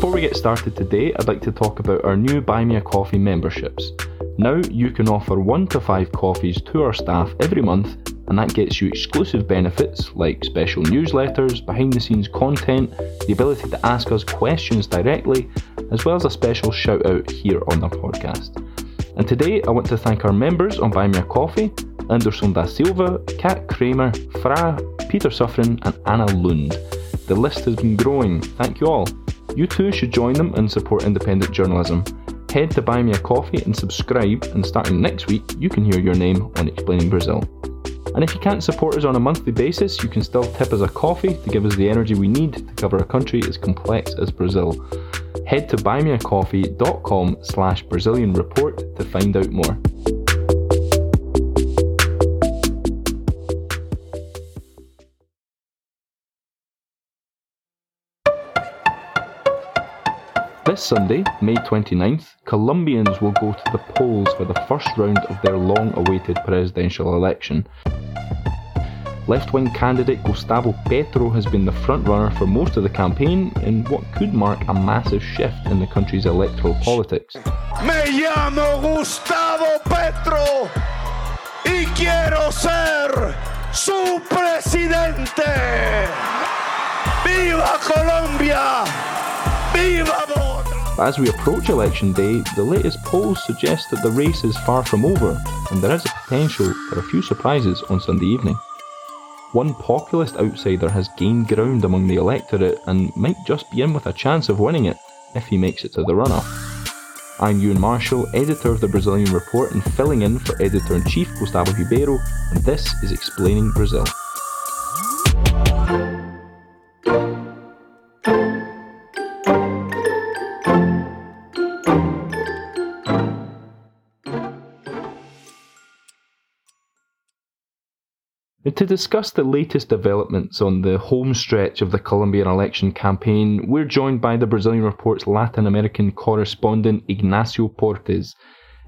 Before we get started today, I'd like to talk about our new Buy Me a Coffee memberships. Now you can offer one to five coffees to our staff every month, and that gets you exclusive benefits like special newsletters, behind the scenes content, the ability to ask us questions directly, as well as a special shout out here on our podcast. And today I want to thank our members on Buy Me a Coffee Anderson da Silva, Kat Kramer, Fra, Peter Suffren, and Anna Lund. The list has been growing. Thank you all. You too should join them and support independent journalism. Head to Buy Me a Coffee and subscribe, and starting next week, you can hear your name on Explaining Brazil. And if you can't support us on a monthly basis, you can still tip us a coffee to give us the energy we need to cover a country as complex as Brazil. Head to buymeacoffee.com slash Brazilian report to find out more. This Sunday, May 29th, Colombians will go to the polls for the first round of their long awaited presidential election. Left wing candidate Gustavo Petro has been the frontrunner for most of the campaign in what could mark a massive shift in the country's electoral politics. Me llamo Gustavo Petro y quiero ser su presidente. ¡Viva Colombia! ¡Viva as we approach election day, the latest polls suggest that the race is far from over, and there is a potential for a few surprises on Sunday evening. One populist outsider has gained ground among the electorate and might just be in with a chance of winning it if he makes it to the runoff. I'm Euan Marshall, editor of the Brazilian Report and filling in for editor in chief Gustavo Ribeiro, and this is Explaining Brazil. To discuss the latest developments on the home stretch of the Colombian election campaign, we're joined by the Brazilian Report's Latin American correspondent Ignacio Portes.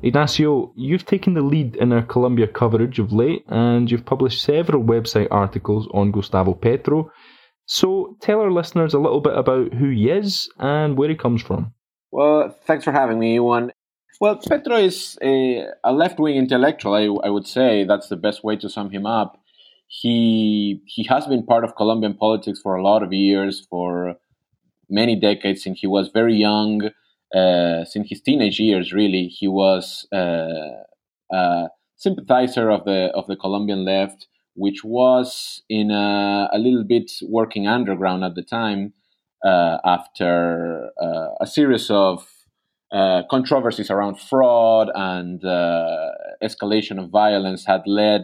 Ignacio, you've taken the lead in our Colombia coverage of late and you've published several website articles on Gustavo Petro. So tell our listeners a little bit about who he is and where he comes from. Well, thanks for having me, Euan. Well, Petro is a, a left wing intellectual, I, I would say. That's the best way to sum him up he he has been part of Colombian politics for a lot of years, for many decades, since he was very young, uh, since his teenage years. Really, he was uh, a sympathizer of the of the Colombian left, which was in a, a little bit working underground at the time. Uh, after uh, a series of uh, controversies around fraud and uh, escalation of violence had led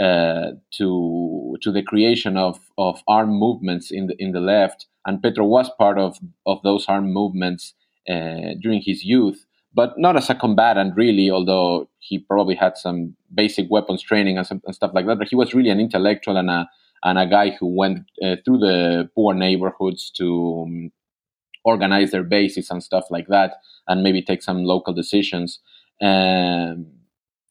uh, to to the creation of, of armed movements in the in the left, and Petro was part of of those armed movements uh, during his youth, but not as a combatant really. Although he probably had some basic weapons training and, some, and stuff like that, but he was really an intellectual and a and a guy who went uh, through the poor neighborhoods to um, organize their bases and stuff like that, and maybe take some local decisions. Um,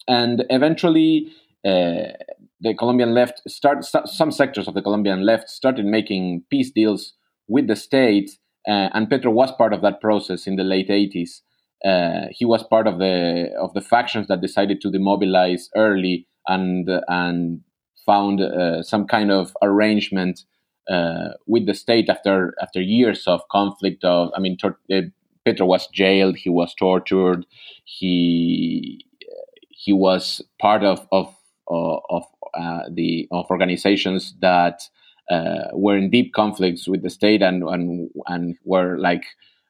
and eventually, the Colombian left start some sectors of the Colombian left started making peace deals with the state, uh, and Petro was part of that process in the late 80s. Uh, he was part of the of the factions that decided to demobilize early and and found uh, some kind of arrangement uh, with the state after after years of conflict. Of I mean, tor- uh, Petro was jailed, he was tortured, he he was part of of of uh, the of organizations that uh, were in deep conflicts with the state and and and were like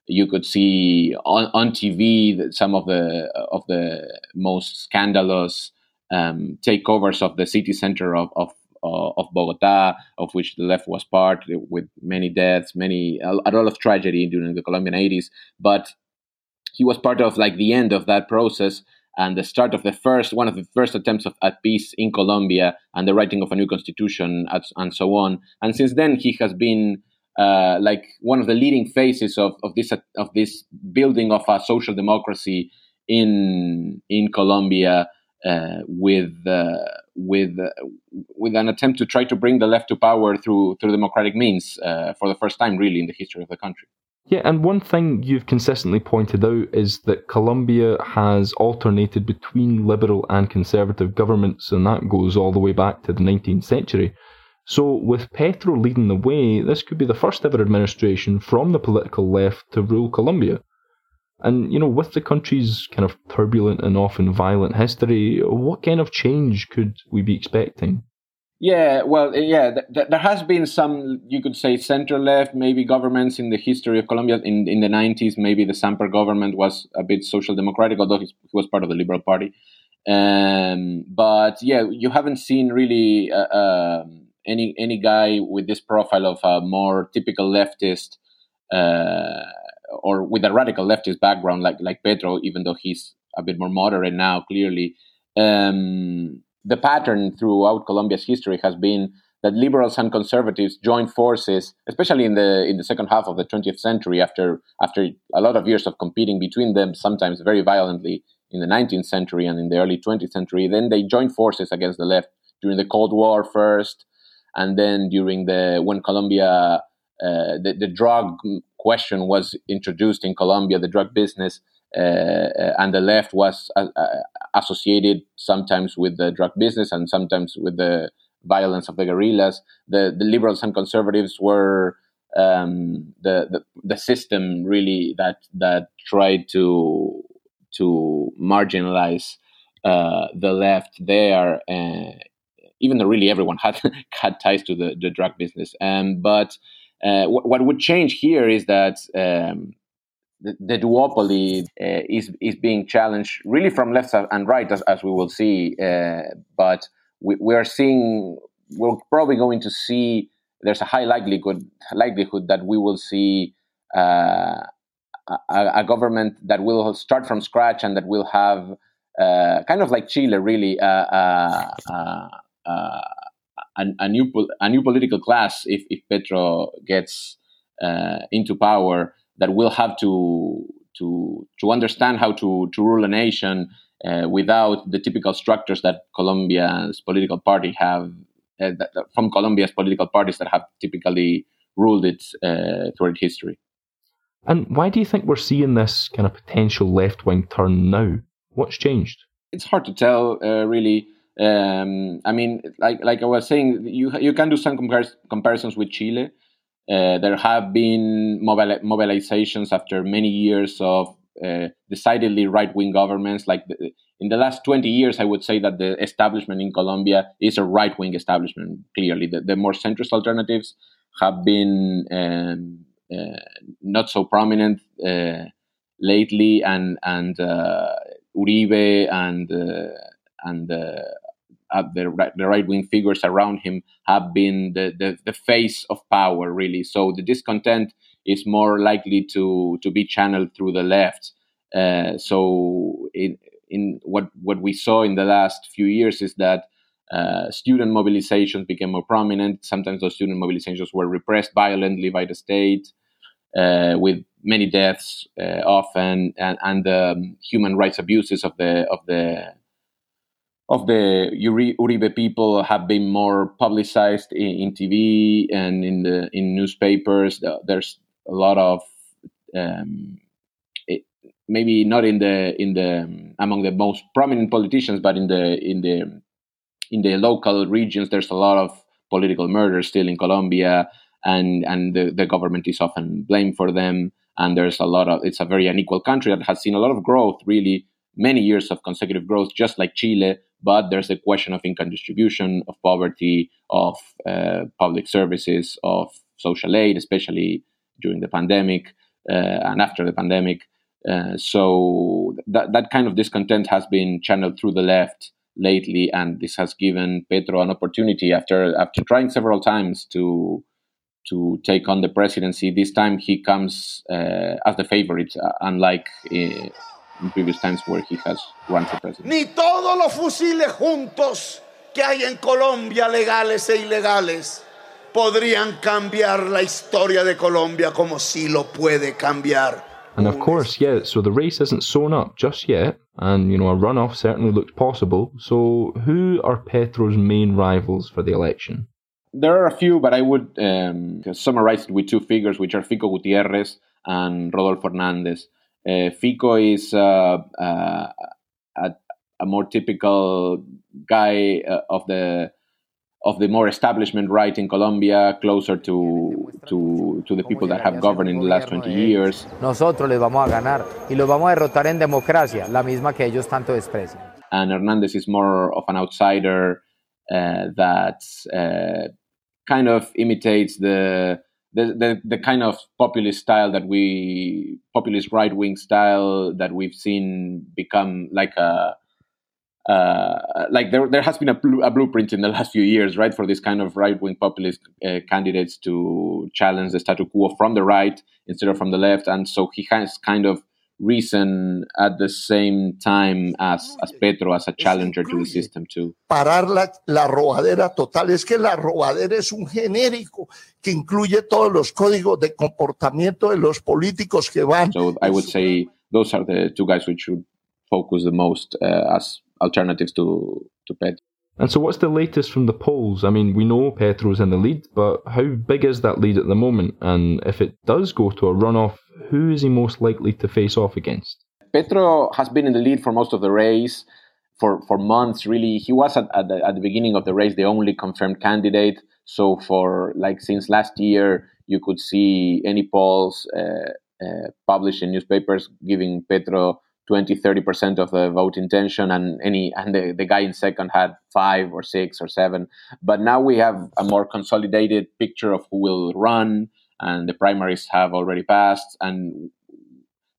you could see on, on TV some of the of the most scandalous um, takeovers of the city center of, of uh, of Bogota, of which the left was part, with many deaths, many a lot of tragedy during the Colombian 80s. But he was part of like the end of that process and the start of the first one of the first attempts of, at peace in Colombia and the writing of a new constitution and so on. And since then, he has been uh, like one of the leading faces of, of this of this building of a social democracy in in Colombia uh, with uh, with uh, with an attempt to try to bring the left to power through through democratic means uh, for the first time, really, in the history of the country. Yeah, and one thing you've consistently pointed out is that Colombia has alternated between liberal and conservative governments, and that goes all the way back to the 19th century. So, with Petro leading the way, this could be the first ever administration from the political left to rule Colombia. And, you know, with the country's kind of turbulent and often violent history, what kind of change could we be expecting? Yeah, well, yeah, th- th- there has been some, you could say, center left, maybe governments in the history of Colombia. In, in the 90s, maybe the Samper government was a bit social democratic, although he was part of the Liberal Party. Um, but yeah, you haven't seen really uh, uh, any any guy with this profile of a more typical leftist uh, or with a radical leftist background like like Petro, even though he's a bit more moderate now, clearly. Um, the pattern throughout Colombia's history has been that liberals and conservatives joined forces, especially in the in the second half of the 20th century, after after a lot of years of competing between them, sometimes very violently in the 19th century and in the early 20th century. Then they joined forces against the left during the Cold War first, and then during the when Colombia uh, the, the drug question was introduced in Colombia, the drug business. Uh, uh, and the left was uh, associated sometimes with the drug business and sometimes with the violence of the guerrillas. The, the liberals and conservatives were um, the, the, the system really that that tried to to marginalize uh, the left there. Uh, even though really everyone had had ties to the, the drug business, um, but uh, what, what would change here is that um, the, the duopoly uh, is is being challenged really from left and right, as, as we will see. Uh, but we, we are seeing we're probably going to see. There's a high likelihood likelihood that we will see uh, a, a, government that will start from scratch and that will have uh, kind of like Chile, really. Uh, uh, a, a, new a new political class if, if Petro gets into power that will have to to to understand how to to rule a nation uh, without the typical structures that Colombia's political party have uh, that, from Colombia's political parties that have typically ruled it uh, throughout history. And why do you think we're seeing this kind of potential left wing turn now? What's changed? It's hard to tell, uh, really. Um, I mean, like like I was saying, you you can do some compar- comparisons with Chile. Uh, there have been mobili- mobilizations after many years of uh, decidedly right wing governments. Like the, in the last 20 years, I would say that the establishment in Colombia is a right wing establishment, clearly. The, the, more centrist alternatives have been um, uh, not so prominent uh, lately, and, and uh, Uribe and, and the, the right wing figures around him have been the, the, the, face of power, really. So the discontent is more likely to, to be channeled through the left. Uh, so in, in what, what we saw in the last few years is that uh, student mobilizations became more prominent. Sometimes those student mobilizations were repressed violently by the state, uh, with many deaths uh, often, and, and um, human rights abuses of the of the of the Uribe people have been more publicized in, in, TV and in the in newspapers. There's a lot of um, it, maybe not in the in the among the most prominent politicians, but in the in the in the local regions, there's a lot of political murder still in Colombia, and and the, the government is often blamed for them. And there's a lot of it's a very unequal country that has seen a lot of growth, really many years of consecutive growth, just like Chile but there's a question of income distribution, of poverty, of uh, public services, of social aid, especially during the pandemic uh, and after the pandemic. Uh, so that, that kind of discontent has been channeled through the left lately, and this has given Petro an opportunity after after trying several times to to take on the presidency. This time he comes uh, as the favorite, uh, unlike uh, in previous times where he has run for president. Ni todos los fusiles juntos que hay en Colombia, legales e ilegales, podrían cambiar la historia de Colombia como si lo puede cambiar. And of course, yeah, so the race isn't sewn up just yet, and you know, a runoff certainly looks possible. So, who are Petro's main rivals for the election? there are a few, but I would um, summarize it with two figures, which are Fico Gutierrez and Rodolfo Hernandez. Uh, Fico is uh, uh, a, a, more typical guy uh, of the of the more establishment right in Colombia, closer to, to, to the people that have governed in the last 20 years. Nosotros les vamos a ganar y los vamos a derrotar en democracia, la misma que ellos tanto desprecian. And Hernandez is more of an outsider uh, that uh, kind of imitates the, the, the, the, kind of populist style that we, populist right wing style that we've seen become like a uh, like there, there has been a, bl- a, blueprint in the last few years, right, for this kind of right-wing populist uh, candidates to challenge the status quo from the right instead of from the left, and so he has kind of risen at the same time as, as Petro as a challenger to the system too. Parar la, la robadera total es que la robadera es un genérico que incluye todos los códigos de comportamiento de los políticos que van. So I would say those are the two guys which should focus the most uh, as alternatives to to Petro. And so, what's the latest from the polls? I mean, we know Petro's in the lead, but how big is that lead at the moment? And if it does go to a runoff, who is he most likely to face off against? Petro has been in the lead for most of the race for, for months, really. He was at, at, the, at the beginning of the race the only confirmed candidate. So, for like since last year, you could see any polls uh, uh, published in newspapers giving Petro 20 30% of the vote intention and any and the, the guy in second had five or six or seven. But now we have a more consolidated picture of who will run and the primaries have already passed and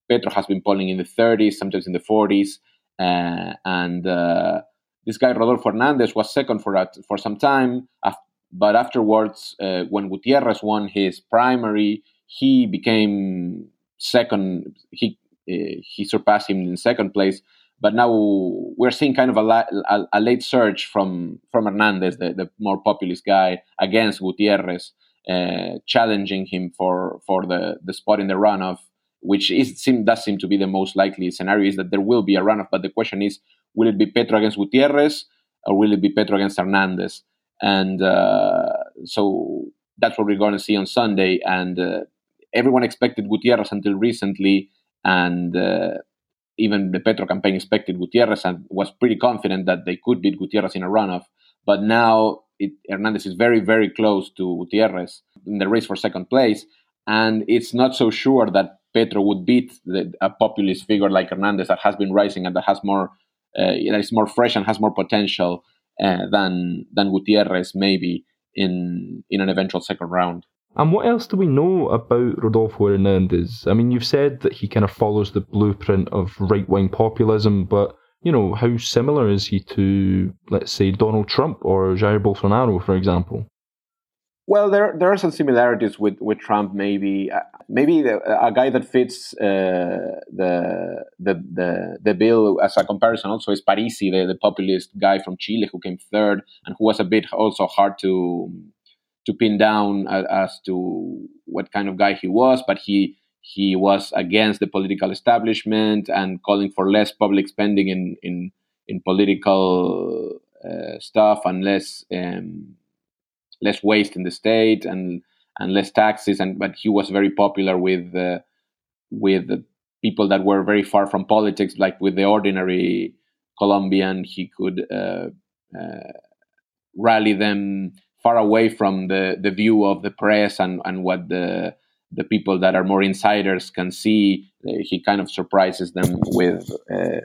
petro has been polling in the 30s sometimes in the 40s uh, and uh, this guy rodolfo hernandez was second for that for some time but afterwards uh, when gutierrez won his primary he became second he he surpassed him in second place. But now we're seeing kind of a, la- a, a late surge from from Hernandez, the, the more populist guy, against Gutierrez, uh, challenging him for for the, the spot in the runoff, which is seem, does seem to be the most likely scenario. Is that there will be a runoff, but the question is, will it be Petro against Gutierrez or will it be Petro against Hernandez? And uh, so that's what we're going to see on Sunday. And uh, everyone expected Gutierrez until recently and uh, even the Petro campaign expected Gutierrez and was pretty confident that they could beat Gutierrez in a runoff. But now it, Hernandez is very, very close to Gutierrez in the race for second place, and it's not so sure that Petro would beat the, a populist figure like Hernandez that has been rising and that has more, uh, that is more fresh and has more potential uh, than than Gutierrez maybe in in an eventual second round. And what else do we know about Rodolfo Hernandez? I mean, you've said that he kind of follows the blueprint of right wing populism, but, you know, how similar is he to, let's say, Donald Trump or Jair Bolsonaro, for example? Well, there there are some similarities with, with Trump. Maybe uh, maybe the, a guy that fits uh, the, the the the bill as a comparison also is Parisi, the, the populist guy from Chile who came third and who was a bit also hard to to pin down as to what kind of guy he was, but he he was against the political establishment and calling for less public spending in in in political uh, stuff and less um, less waste in the state and and less taxes. And but he was very popular with uh, with people that were very far from politics like with the ordinary Colombian. He could uh, uh rally them far away from the, the view of the press and, and what the the people that are more insiders can see. Uh, he kind of surprises them with uh,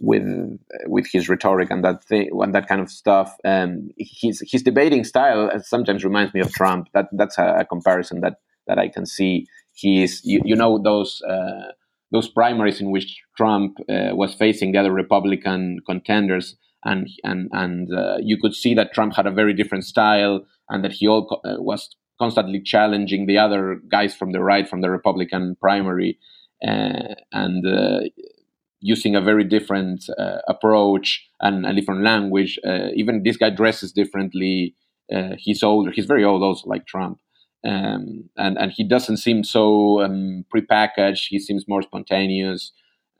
with with his rhetoric and that thing and that kind of stuff. And his his debating style sometimes reminds me of Trump. That that's a, comparison that that I can see. He is you, you know those. Uh, those primaries in which Trump uh, was facing the other Republican contenders, and and and uh, you could see that Trump had a very different style, and that he all, uh, was constantly challenging the other guys from the right, from the Republican primary, uh, and uh, using a very different uh, approach and a different language. Uh, even this guy dresses differently. he's older. He's very old, also like Trump. Um, and and he doesn't seem so um, prepackaged. He seems more spontaneous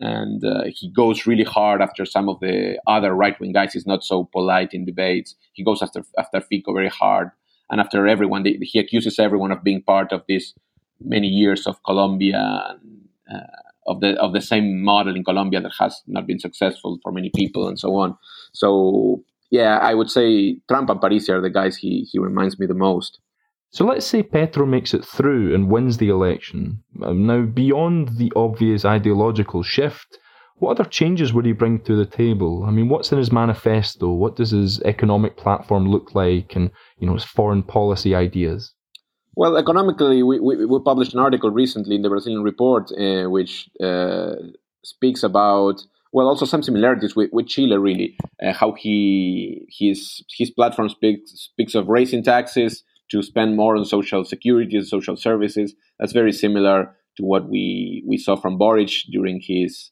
and uh, he goes really hard after some of the other right wing guys. He's not so polite in debates. He goes after after Fico very hard, and after everyone, they, he accuses everyone of being part of this many years of Colombia. Uh, of the of the same model in Colombia that has not been successful for many people and so on. So yeah, I would say Trump and Parisi are the guys he he reminds me the most. So let's say Petro makes it through and wins the election. Um, now, beyond the obvious ideological shift, what other changes would he bring to the table? I mean, what's in his manifesto? What does his economic platform look like, and you know his foreign policy ideas? Well, economically, we, we, we published an article recently in the Brazilian Report, uh, which uh, speaks about well, also some similarities with, with Chile, really. Uh, how he his his platform speaks speaks of raising taxes, to spend more on social security and social services. That's very similar to what we, we saw from Boric during his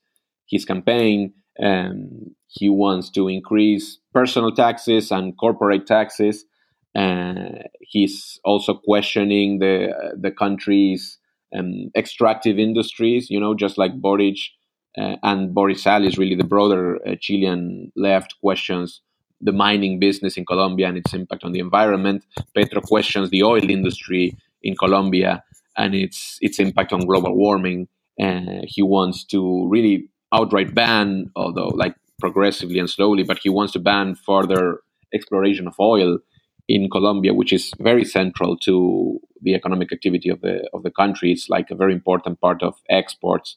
his campaign. Um, he wants to increase personal taxes and corporate taxes. Uh, he's also questioning the the country's um, extractive industries. You know, just like Boric uh, and Boris Salas, really the broader uh, Chilean left questions the mining business in Colombia and its impact on the environment. Petro questions the oil industry in Colombia and its its impact on global warming. He wants to really outright ban, although like progressively and slowly, but he wants to ban further exploration of oil in Colombia, which is very central to the economic activity of the of the country. It's like a very important part of exports.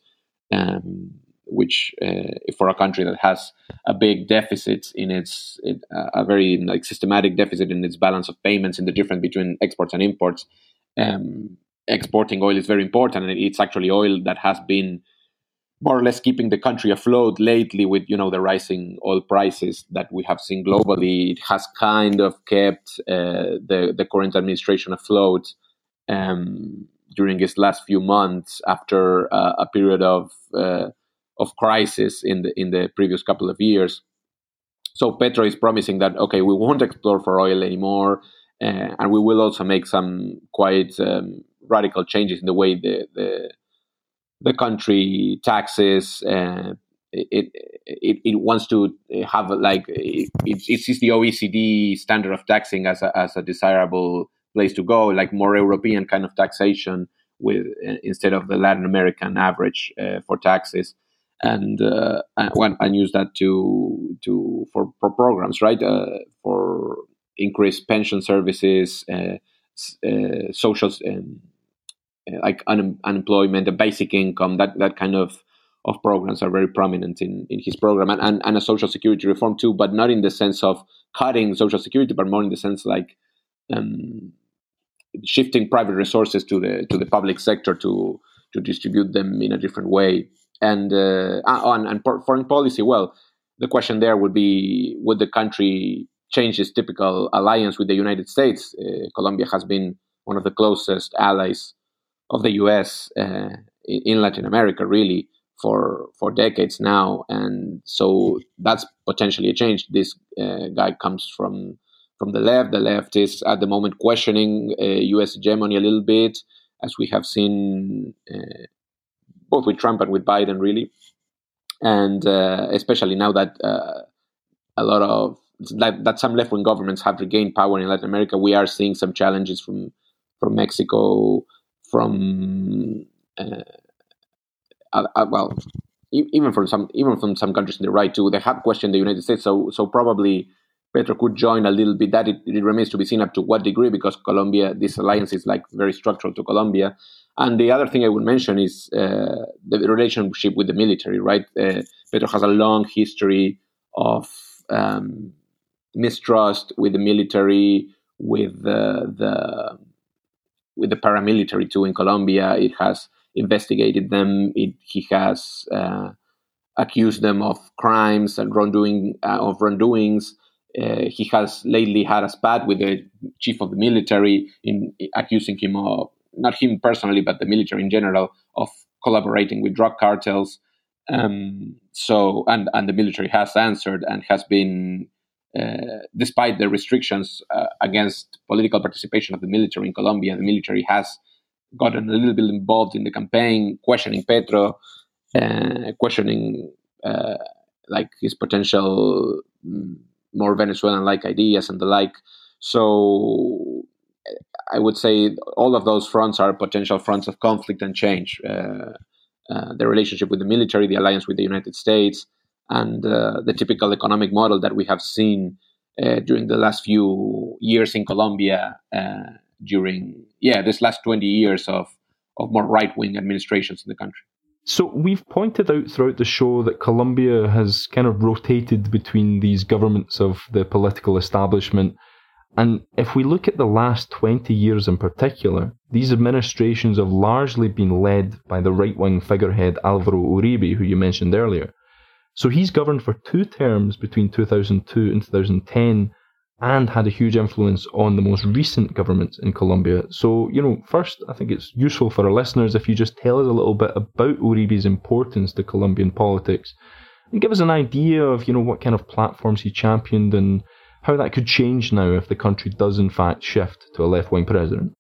Um, which uh, for a country that has a big deficit in its it, uh, a very like systematic deficit in its balance of payments in the difference between exports and imports um, exporting oil is very important and it's actually oil that has been more or less keeping the country afloat lately with you know the rising oil prices that we have seen globally. It has kind of kept uh, the the current administration afloat um, during its last few months after uh, a period of uh, of crisis in the in the previous couple of years. So Petro is promising that okay, we won't explore for oil anymore, uh, and we will also make some quite um, radical changes in the way the the, the country taxes. Uh, it, it it wants to have like it, it sees the OECD standard of taxing as a, as a desirable place to go, like more European kind of taxation with uh, instead of the Latin American average uh, for taxes and uh, and use that to to for, for programs right? Uh, for increased pension services uh, uh social um, uh, like un- unemployment the basic income that that kind of of programs are very prominent in, in his program. And, and, and a social security reform too but not in the sense of cutting social security but more in the sense like um, shifting private resources to the to the public sector to to distribute them in a different way and uh, on and foreign policy, well, the question there would be: Would the country change its typical alliance with the United States? Uh, Colombia has been one of the closest allies of the U.S. Uh, in Latin America, really for for decades now, and so that's potentially a change. This uh, guy comes from from the left. The left is at the moment questioning U.S. Uh, hegemony a little bit, as we have seen uh, both with Trump and with Biden, really. And uh, especially now that uh, a lot of that, that some left wing governments have regained power in Latin America, we are seeing some challenges from from Mexico, from uh, uh, uh well, even from some even from some countries in the right too. They have questioned the United States, so so probably Petro could join a little bit. That it, it, remains to be seen up to what degree, because Colombia, this alliance is like very structural to Colombia. And the other thing I would mention is uh, the relationship with the military, right? Uh, Petro has a long history of um, mistrust with the military, with the, the with the paramilitary too in Colombia. It has investigated them. It, he has uh, accused them of crimes and wrongdoing uh, of wrongdoings. Uh, he has lately had a spat with the chief of the military in accusing him of not him personally, but the military in general, of collaborating with drug cartels. Um, so, and and the military has answered and has been, uh, despite the restrictions uh, against political participation of the military in Colombia, the military has gotten a little bit involved in the campaign, questioning Petro, uh, questioning uh, like his potential mm, more Venezuelan-like ideas and the like. So I would say all of those fronts are potential fronts of conflict and change. Uh, uh, the relationship with the military, the alliance with the United States, and uh, the typical economic model that we have seen during the last few years in Colombia, during yeah, this last twenty years of of more right wing administrations in the country. So we've pointed out throughout the show that Colombia has kind of rotated between these governments of the political establishment. And if we look at the last 20 years in particular, these administrations have largely been led by the right wing figurehead Alvaro Uribe, who you mentioned earlier. So he's governed for two terms between 2002 and 2010 and had a huge influence on the most recent governments in Colombia. So, you know, first, I think it's useful for our listeners if you just tell us a little bit about Uribe's importance to Colombian politics and give us an idea of, you know, what kind of platforms he championed and how that could change now if the country does in fact shift to a left wing president.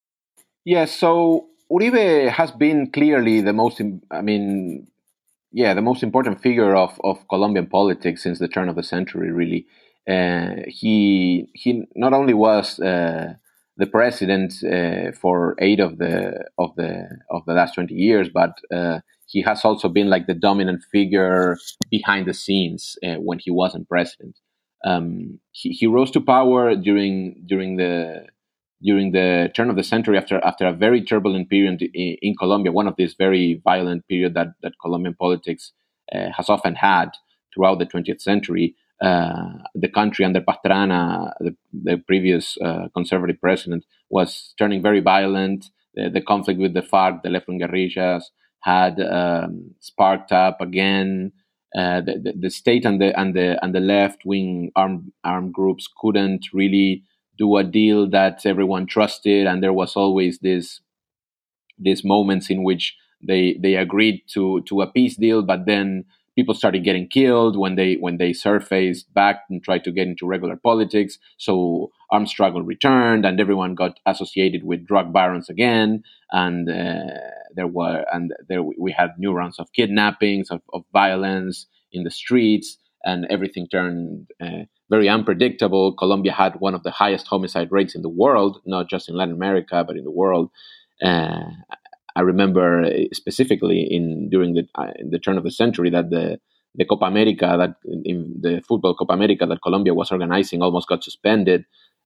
Yes, yeah, so Uribe has been clearly the most, I mean, yeah, the most important figure of, of Colombian politics since the turn of the century, really. Uh, he he not only was uh, the president uh, for eight of the of the of the last twenty years, but uh, he has also been like the dominant figure behind the scenes uh, when he wasn't president. Um, he, he rose to power during during the during the turn of the century after after a very turbulent period in, in Colombia, one of these very violent period that that Colombian politics uh, has often had throughout the 20th century. Uh, the country under Pastrana, the, the previous uh, conservative president, was turning very violent. The, the conflict with the FARC, the left wing guerrillas, had um, sparked up again. Uh, the, the, state and the and the and the left wing armed armed groups couldn't really do a deal that everyone trusted, and there was always this these moments in which they they agreed to to a peace deal, but then people started getting killed when they when they surfaced back and tried to get into regular politics. So armed struggle returned, and everyone got associated with drug barons again. And uh, there were and there we had new rounds of kidnappings, of, of violence in the streets, and everything turned uh, very unpredictable. Colombia had one of the highest homicide rates in the world, not just in Latin America but in the world. Uh, I remember specifically in during the uh, the turn of the century that the the Copa America that in the football Copa America that Colombia was organizing almost got suspended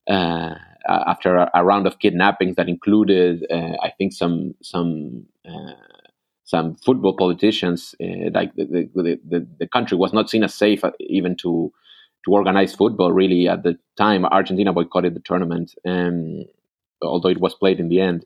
uh, after a, a, round of kidnappings that included uh, I think some some some football politicians uh, like the the, the the country was not seen as safe even to to organize football really at the time Argentina boycotted the tournament um, although it was played in the end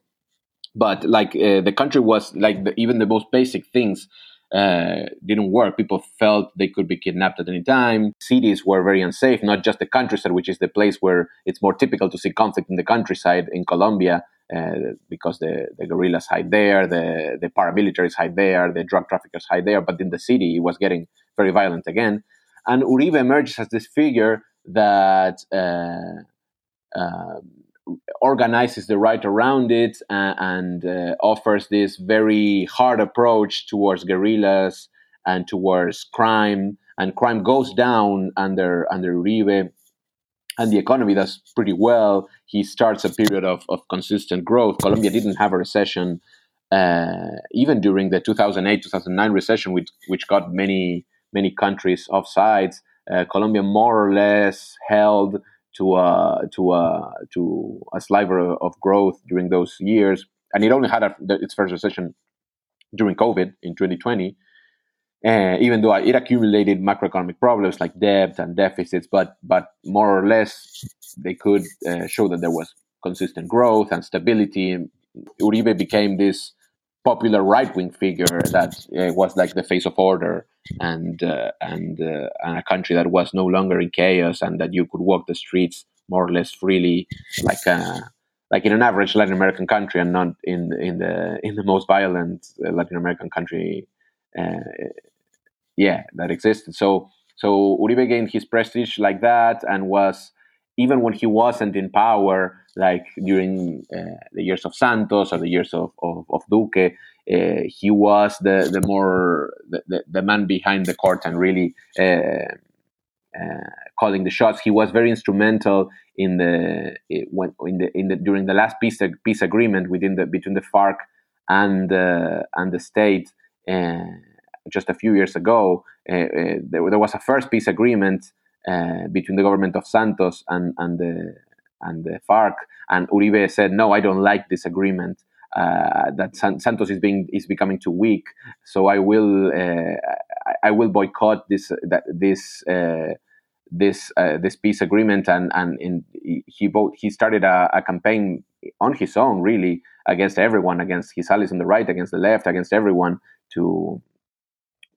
but like uh, the country was like the, even the most basic things uh, didn't work. People felt they could be kidnapped at any time. Cities were very unsafe, not just the countryside, which is the place where it's more typical to see conflict in the countryside in Colombia. Uh, because the, the guerrillas hide there, the, the paramilitaries hide there, the drug traffickers hide there. But in the city, it was getting very violent again. And Uribe emerges as this figure that uh, uh organizes the right around it uh, and uh, offers this very hard approach towards guerrillas and towards crime. And crime goes down under under Uribe, and the economy does pretty well. He starts a period of, of consistent growth. Colombia didn't have a recession uh, even during the 2008-2009 recession, which which got many many countries off sides. Uh, Colombia more or less held to a to a to a sliver of growth during those years, and it only had a, its first recession during COVID in 2020. Uh, even though it accumulated macroeconomic problems like debt and deficits, but but more or less they could uh, show that there was consistent growth and stability. Uribe became this popular right wing figure that uh, was like the face of order and uh, and uh, and a country that was no longer in chaos and that you could walk the streets more or less freely like uh, like in an average Latin American country and not in in the in the most violent Latin American country yeah that existed so so Uribe gained his prestige like that and was even when he wasn't in power, like during uh, the years of Santos or the years of, of, of Duque, uh, he was the, the more the, the, the, man behind the curtain, really uh, uh, calling the shots. He was very instrumental in the when in the in the during the last peace peace agreement within the between the FARC and uh, and the state uh, just a few years ago. Uh, there, there, was a first peace agreement between the government of Santos and and the and the FARC, and Uribe said, "No, I don't like this agreement." Uh, that San- Santos is being is becoming too weak. So I will uh, I, will boycott this that this uh, this uh, this peace agreement and and in, he he started a, a, campaign on his own really against everyone against his allies on the right against the left against everyone to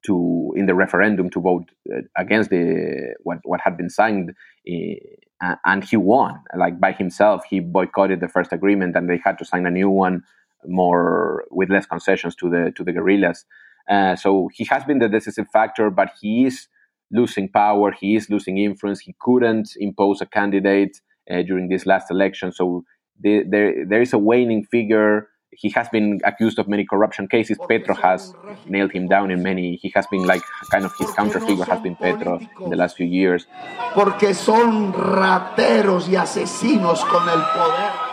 to in the referendum to vote uh, against the what what had been signed uh, and he won like by himself he boycotted the first agreement and they had to sign a new one more with less concessions to the to the guerrillas. Uh, so he has been the decisive factor, but he is losing power. He is losing influence. He couldn't impose a candidate uh, during this last election. So the, there there is a waning figure. He has been accused of many corruption cases. Petro has nailed him down in many. He has been like kind of his counter figure has been Petro in the last few years. Porque son rateros y asesinos con el poder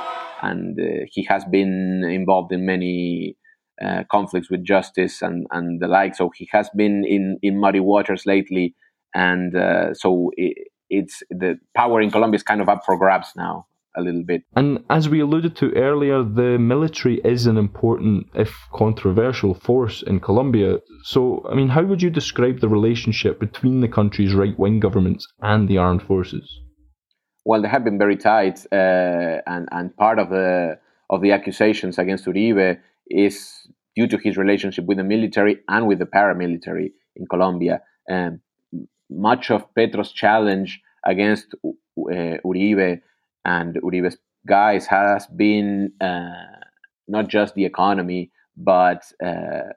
and uh, he has been involved in many uh, conflicts with justice and, and the like. So he has been in, in muddy waters lately, and uh, so it, it's the power in Colombia is kind of up for grabs now a little bit. And as we alluded to earlier, the military is an important, if controversial, force in Colombia. So, I mean, how would you describe the relationship between the country's right wing governments and the armed forces? well, they have been very tight, uh, and and part of the of the accusations against Uribe is due to his relationship with the military and with the paramilitary in Colombia. And much of Petro's challenge against uh, Uribe and Uribe's guys has been uh, not just the economy, but uh,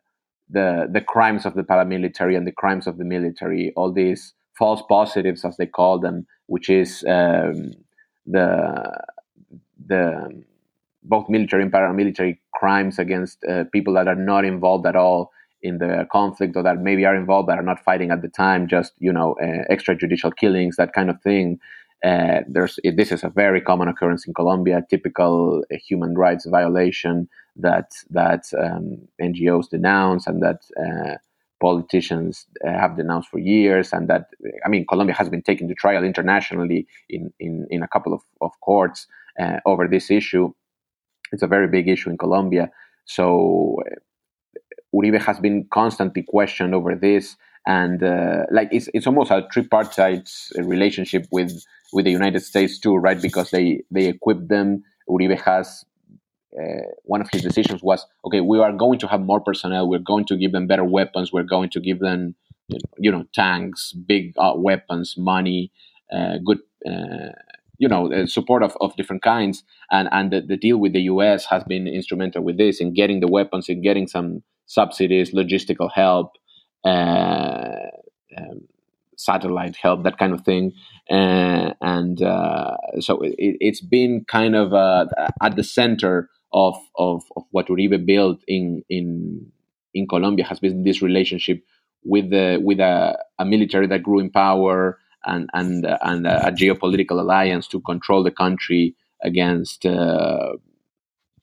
the the crimes of the paramilitary and the crimes of the military. All these false positives, as they call them, which is um, the the both military and paramilitary crimes against uh, people that are not involved at all in the conflict or that maybe are involved but are not fighting at the time just you know uh, extrajudicial killings that kind of thing uh, there's this is a very common occurrence in Colombia typical uh, human rights violation that that um, NGOs denounce and that uh, politicians uh, have denounced for years, and that I mean, Colombia has been taken to trial internationally in in, in a couple of, of courts uh, over this issue. It's a very big issue in Colombia. So Uribe has been constantly questioned over this, and uh, like it's it's almost a tripartite relationship with with the United States too, right? Because they they equip them. Uribe has uh, one of his decisions was, okay, we are going to have more personnel. We're going to give them better weapons. We're going to give them, you know, tanks, big uh, weapons, money, uh, good, uh, you know, uh, support of, of different kinds. And and the, the deal with the U.S. has been instrumental with this in getting the weapons, in getting some subsidies, logistical help. Uh, um, satellite help, that kind of thing. Uh, and uh, so it, has been kind of uh, at the center of, of, of what Uribe built in, in, in Colombia has been this relationship with, the, with a, a military that grew in power and, and, and a, a, geopolitical alliance to control the country against uh,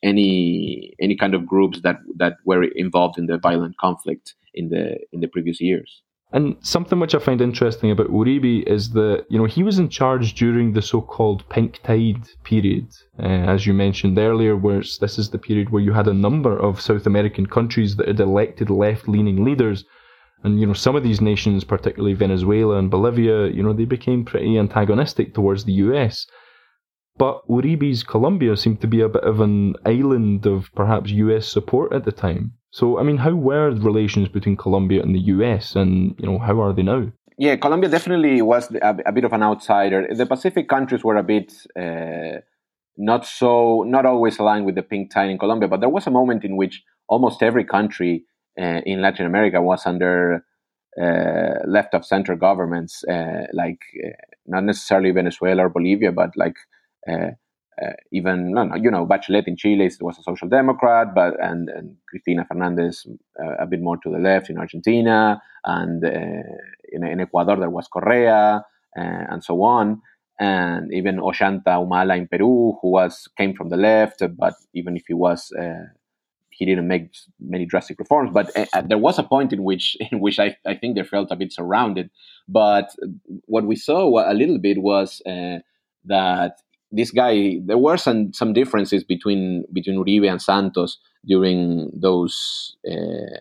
any any kind of groups that that were involved in the violent conflict in the in the previous years. And something which I find interesting about Uribe is that, you know, he was in charge during the so-called pink tide period, uh, as you mentioned earlier, where this is the period where you had a number of South American countries that had elected left-leaning leaders. And, you know, some of these nations, particularly Venezuela and Bolivia, you know, they became pretty antagonistic towards the US. But Uribe's Colombia seemed to be a bit of an island of perhaps US support at the time. So, I mean, how were relations between Colombia and the US, and you know, how are they now? Yeah, Colombia definitely was a, a bit of an outsider. The Pacific countries were a bit uh, not so, not always aligned with the pink tide in Colombia, but there was a moment in which almost every country uh, in Latin America was under uh, left of center governments, uh, like uh, not necessarily Venezuela or Bolivia, but like even no, no, you know, Bachelet in Chile was a social democrat, but and, and Cristina Fernandez uh, a bit more to the left in Argentina, and uh, in, in, Ecuador there was Correa, and so on. And even Ollanta Humala in Peru, who was came from the left, but even if he was he didn't make many drastic reforms, but uh, there was a point in which in which I, I think they felt a bit surrounded. But what we saw a little bit was uh, that this guy there were some some differences between between Uribe and Santos during those uh,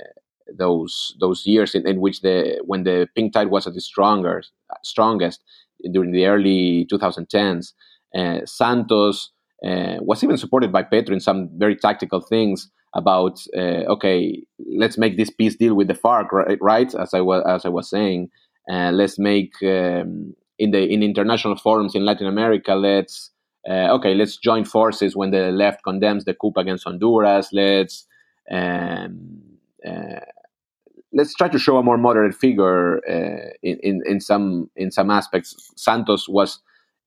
those those years in, in, which the when the pink tide was at its stronger strongest during the early 2010s. Uh, Santos uh, was even supported by Petro in some very tactical things about uh, okay, let's make this peace deal with the FARC, right? right? As I was as I was saying, uh, let's make um, in the in international forums in Latin America, let's uh, okay, let's join forces when the left condemns the coup against Honduras. Let's um, uh, let's try to show a more moderate figure uh, in, in in some in some aspects. Santos was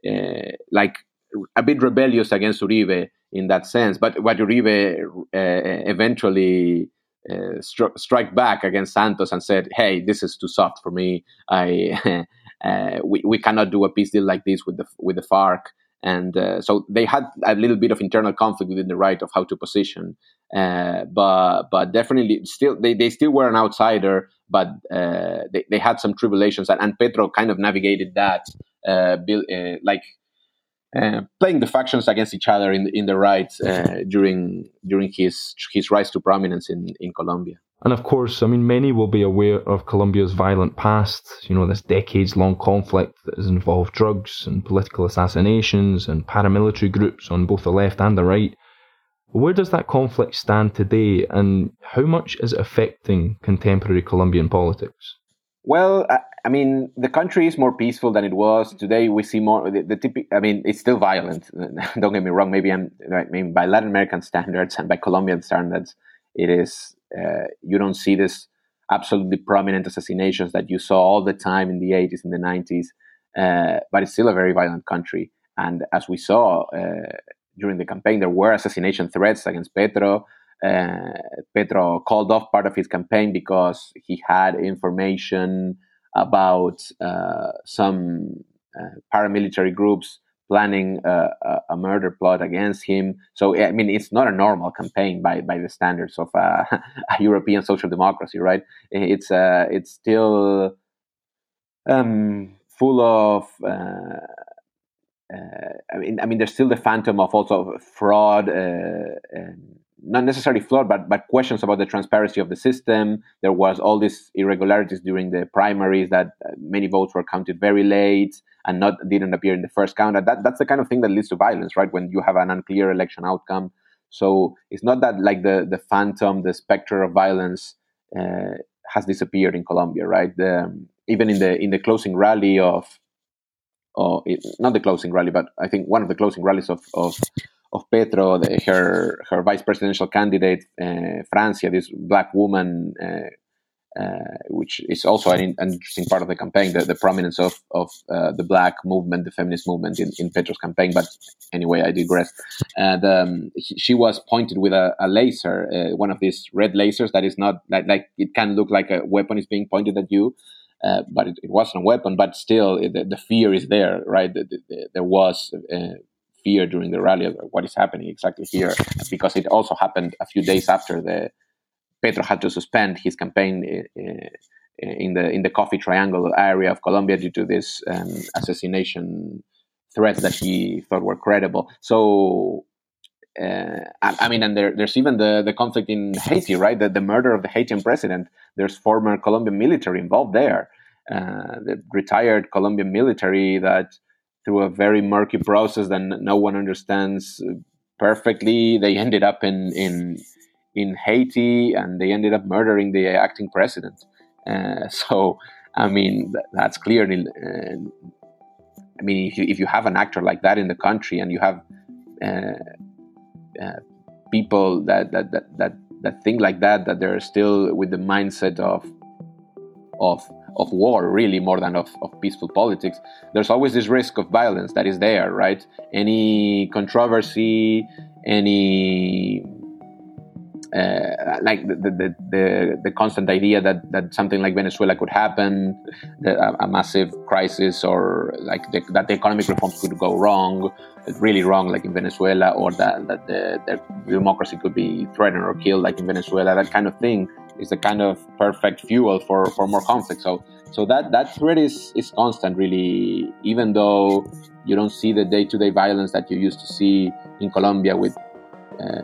uh, like a bit rebellious against Uribe in that sense. But what Uribe uh, eventually uh, stri- struck back against Santos and said, "Hey, this is too soft for me. I uh, we, we cannot do a peace deal like this with the with the FARC." And uh, so they had a little bit of internal conflict within the right of how to position, uh, but but definitely still they, they still were an outsider, but uh, they, they had some tribulations, and, and Petro kind of navigated that, like uh, playing the factions against each other in in the right uh, during during his his rise to prominence in in Colombia. And of course, I mean, many will be aware of Colombia's violent past. You know, this decades long conflict that has involved drugs and political assassinations and paramilitary groups on both the left and the right. Where does that conflict stand today, and how much is it affecting contemporary Colombian politics? Well, I, mean, the country is more peaceful than it was today. We see more the, the typical. I mean, it's still violent. Don't get me wrong. Maybe I'm. I mean, by Latin American standards and by Colombian standards, it is. Uh, you don't see this absolutely prominent assassinations that you saw all the time in the 80s and the 90s. Uh, but it's still a very violent country. And as we saw uh, during the campaign, there were assassination threats against Petro. Uh, Petro called off part of his campaign because he had information about uh, some paramilitary groups planning a, a, murder plot against him. So I mean, it's not a normal campaign by, by the standards of uh, a European social democracy, right? It's uh, it's still um, full of. Uh, I mean, I mean, there's still the phantom of also fraud and not necessarily fraud, but but questions about the transparency of the system. There was all these irregularities during the primaries that uh, many votes were counted very late and not didn't appear in the first count. That that's the kind of thing that leads to violence, right? When you have an unclear election outcome. So it's not that like the the phantom, the specter of violence uh, has disappeared in Colombia, right? The, even in the in the closing rally of, or not the closing rally, but I think one of the closing rallies of of of Petro, the, her her vice presidential candidate, uh, Francia, this black woman, uh, uh, which is also an, an, interesting part of the campaign, the, the prominence of of uh, the black movement, the feminist movement in, in Petro's campaign. But anyway, I digress. And um, he, she was pointed with a, a laser, uh, one of these red lasers that is not like, like it can look like a weapon is being pointed at you. Uh, but it, it, wasn't a weapon. But still, the, the fear is there, right? The, the, there was fear during the rally of what is happening exactly here, because it also happened a few days after the Petro had to suspend his campaign uh, in the in the coffee triangle area of Colombia due to this um, assassination threats that he thought were credible. So. Uh, I, I, mean, and there, there's even the, the conflict in Haiti, right? The, the murder of the Haitian president. There's former Colombian military involved there. Uh, the retired Colombian military that through a very murky process that no one understands perfectly. They ended up in in in Haiti and they ended up murdering the acting president. Uh, so, I mean, that's clearly. Uh, I mean, if you, if you have an actor like that in the country and you have uh, uh people that, that that that that think like that, that they're still with the mindset of of of war, really, more than of, of peaceful politics, there's always this risk of violence that is there, right? Any controversy, any uh, like the, the, the, the, constant idea that, that something like Venezuela could happen, a, a, massive crisis, or like the, that the economic reforms could go wrong, really wrong, like in Venezuela, or that, that the, the, democracy could be threatened or killed, like in Venezuela. That kind of thing is the kind of perfect fuel for, for more conflict. So so that that threat is is constant, really. Even though you don't see the day to day violence that you used to see in Colombia with uh,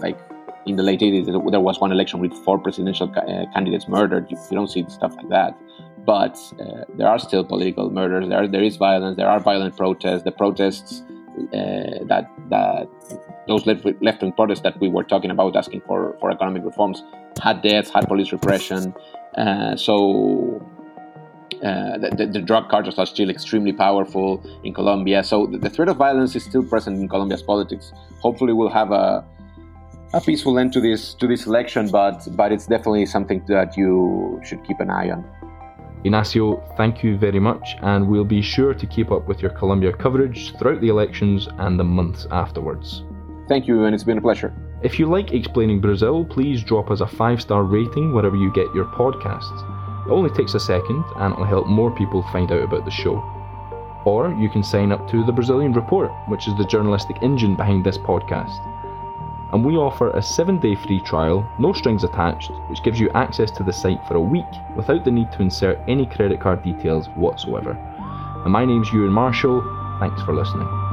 like in the late 80s, there was one election with four presidential uh, candidates murdered. You, you, don't see stuff like that. But uh, there are still political murders. There, there is violence. There are violent protests. The protests uh, that that those left wing protests that we were talking about, asking for for economic reforms, had deaths, had police repression. Uh, so uh, the, the, drug cartels are still extremely powerful in Colombia. So the, the, threat of violence is still present in Colombia's politics. Hopefully, we'll have a a peaceful end to this to this election, but but it's definitely something that you should keep an eye on. Ignacio, thank you very much, and we'll be sure to keep up with your Colombia coverage throughout the elections and the months afterwards. Thank you, and it's been a pleasure. If you like Explaining Brazil, please drop us a five star rating wherever you get your podcasts. It only takes a second and it'll help more people find out about the show. Or you can sign up to the Brazilian Report, which is the journalistic engine behind this podcast. And we offer a 7 day free trial, no strings attached, which gives you access to the site for a week without the need to insert any credit card details whatsoever. And my name's Euan Marshall, thanks for listening.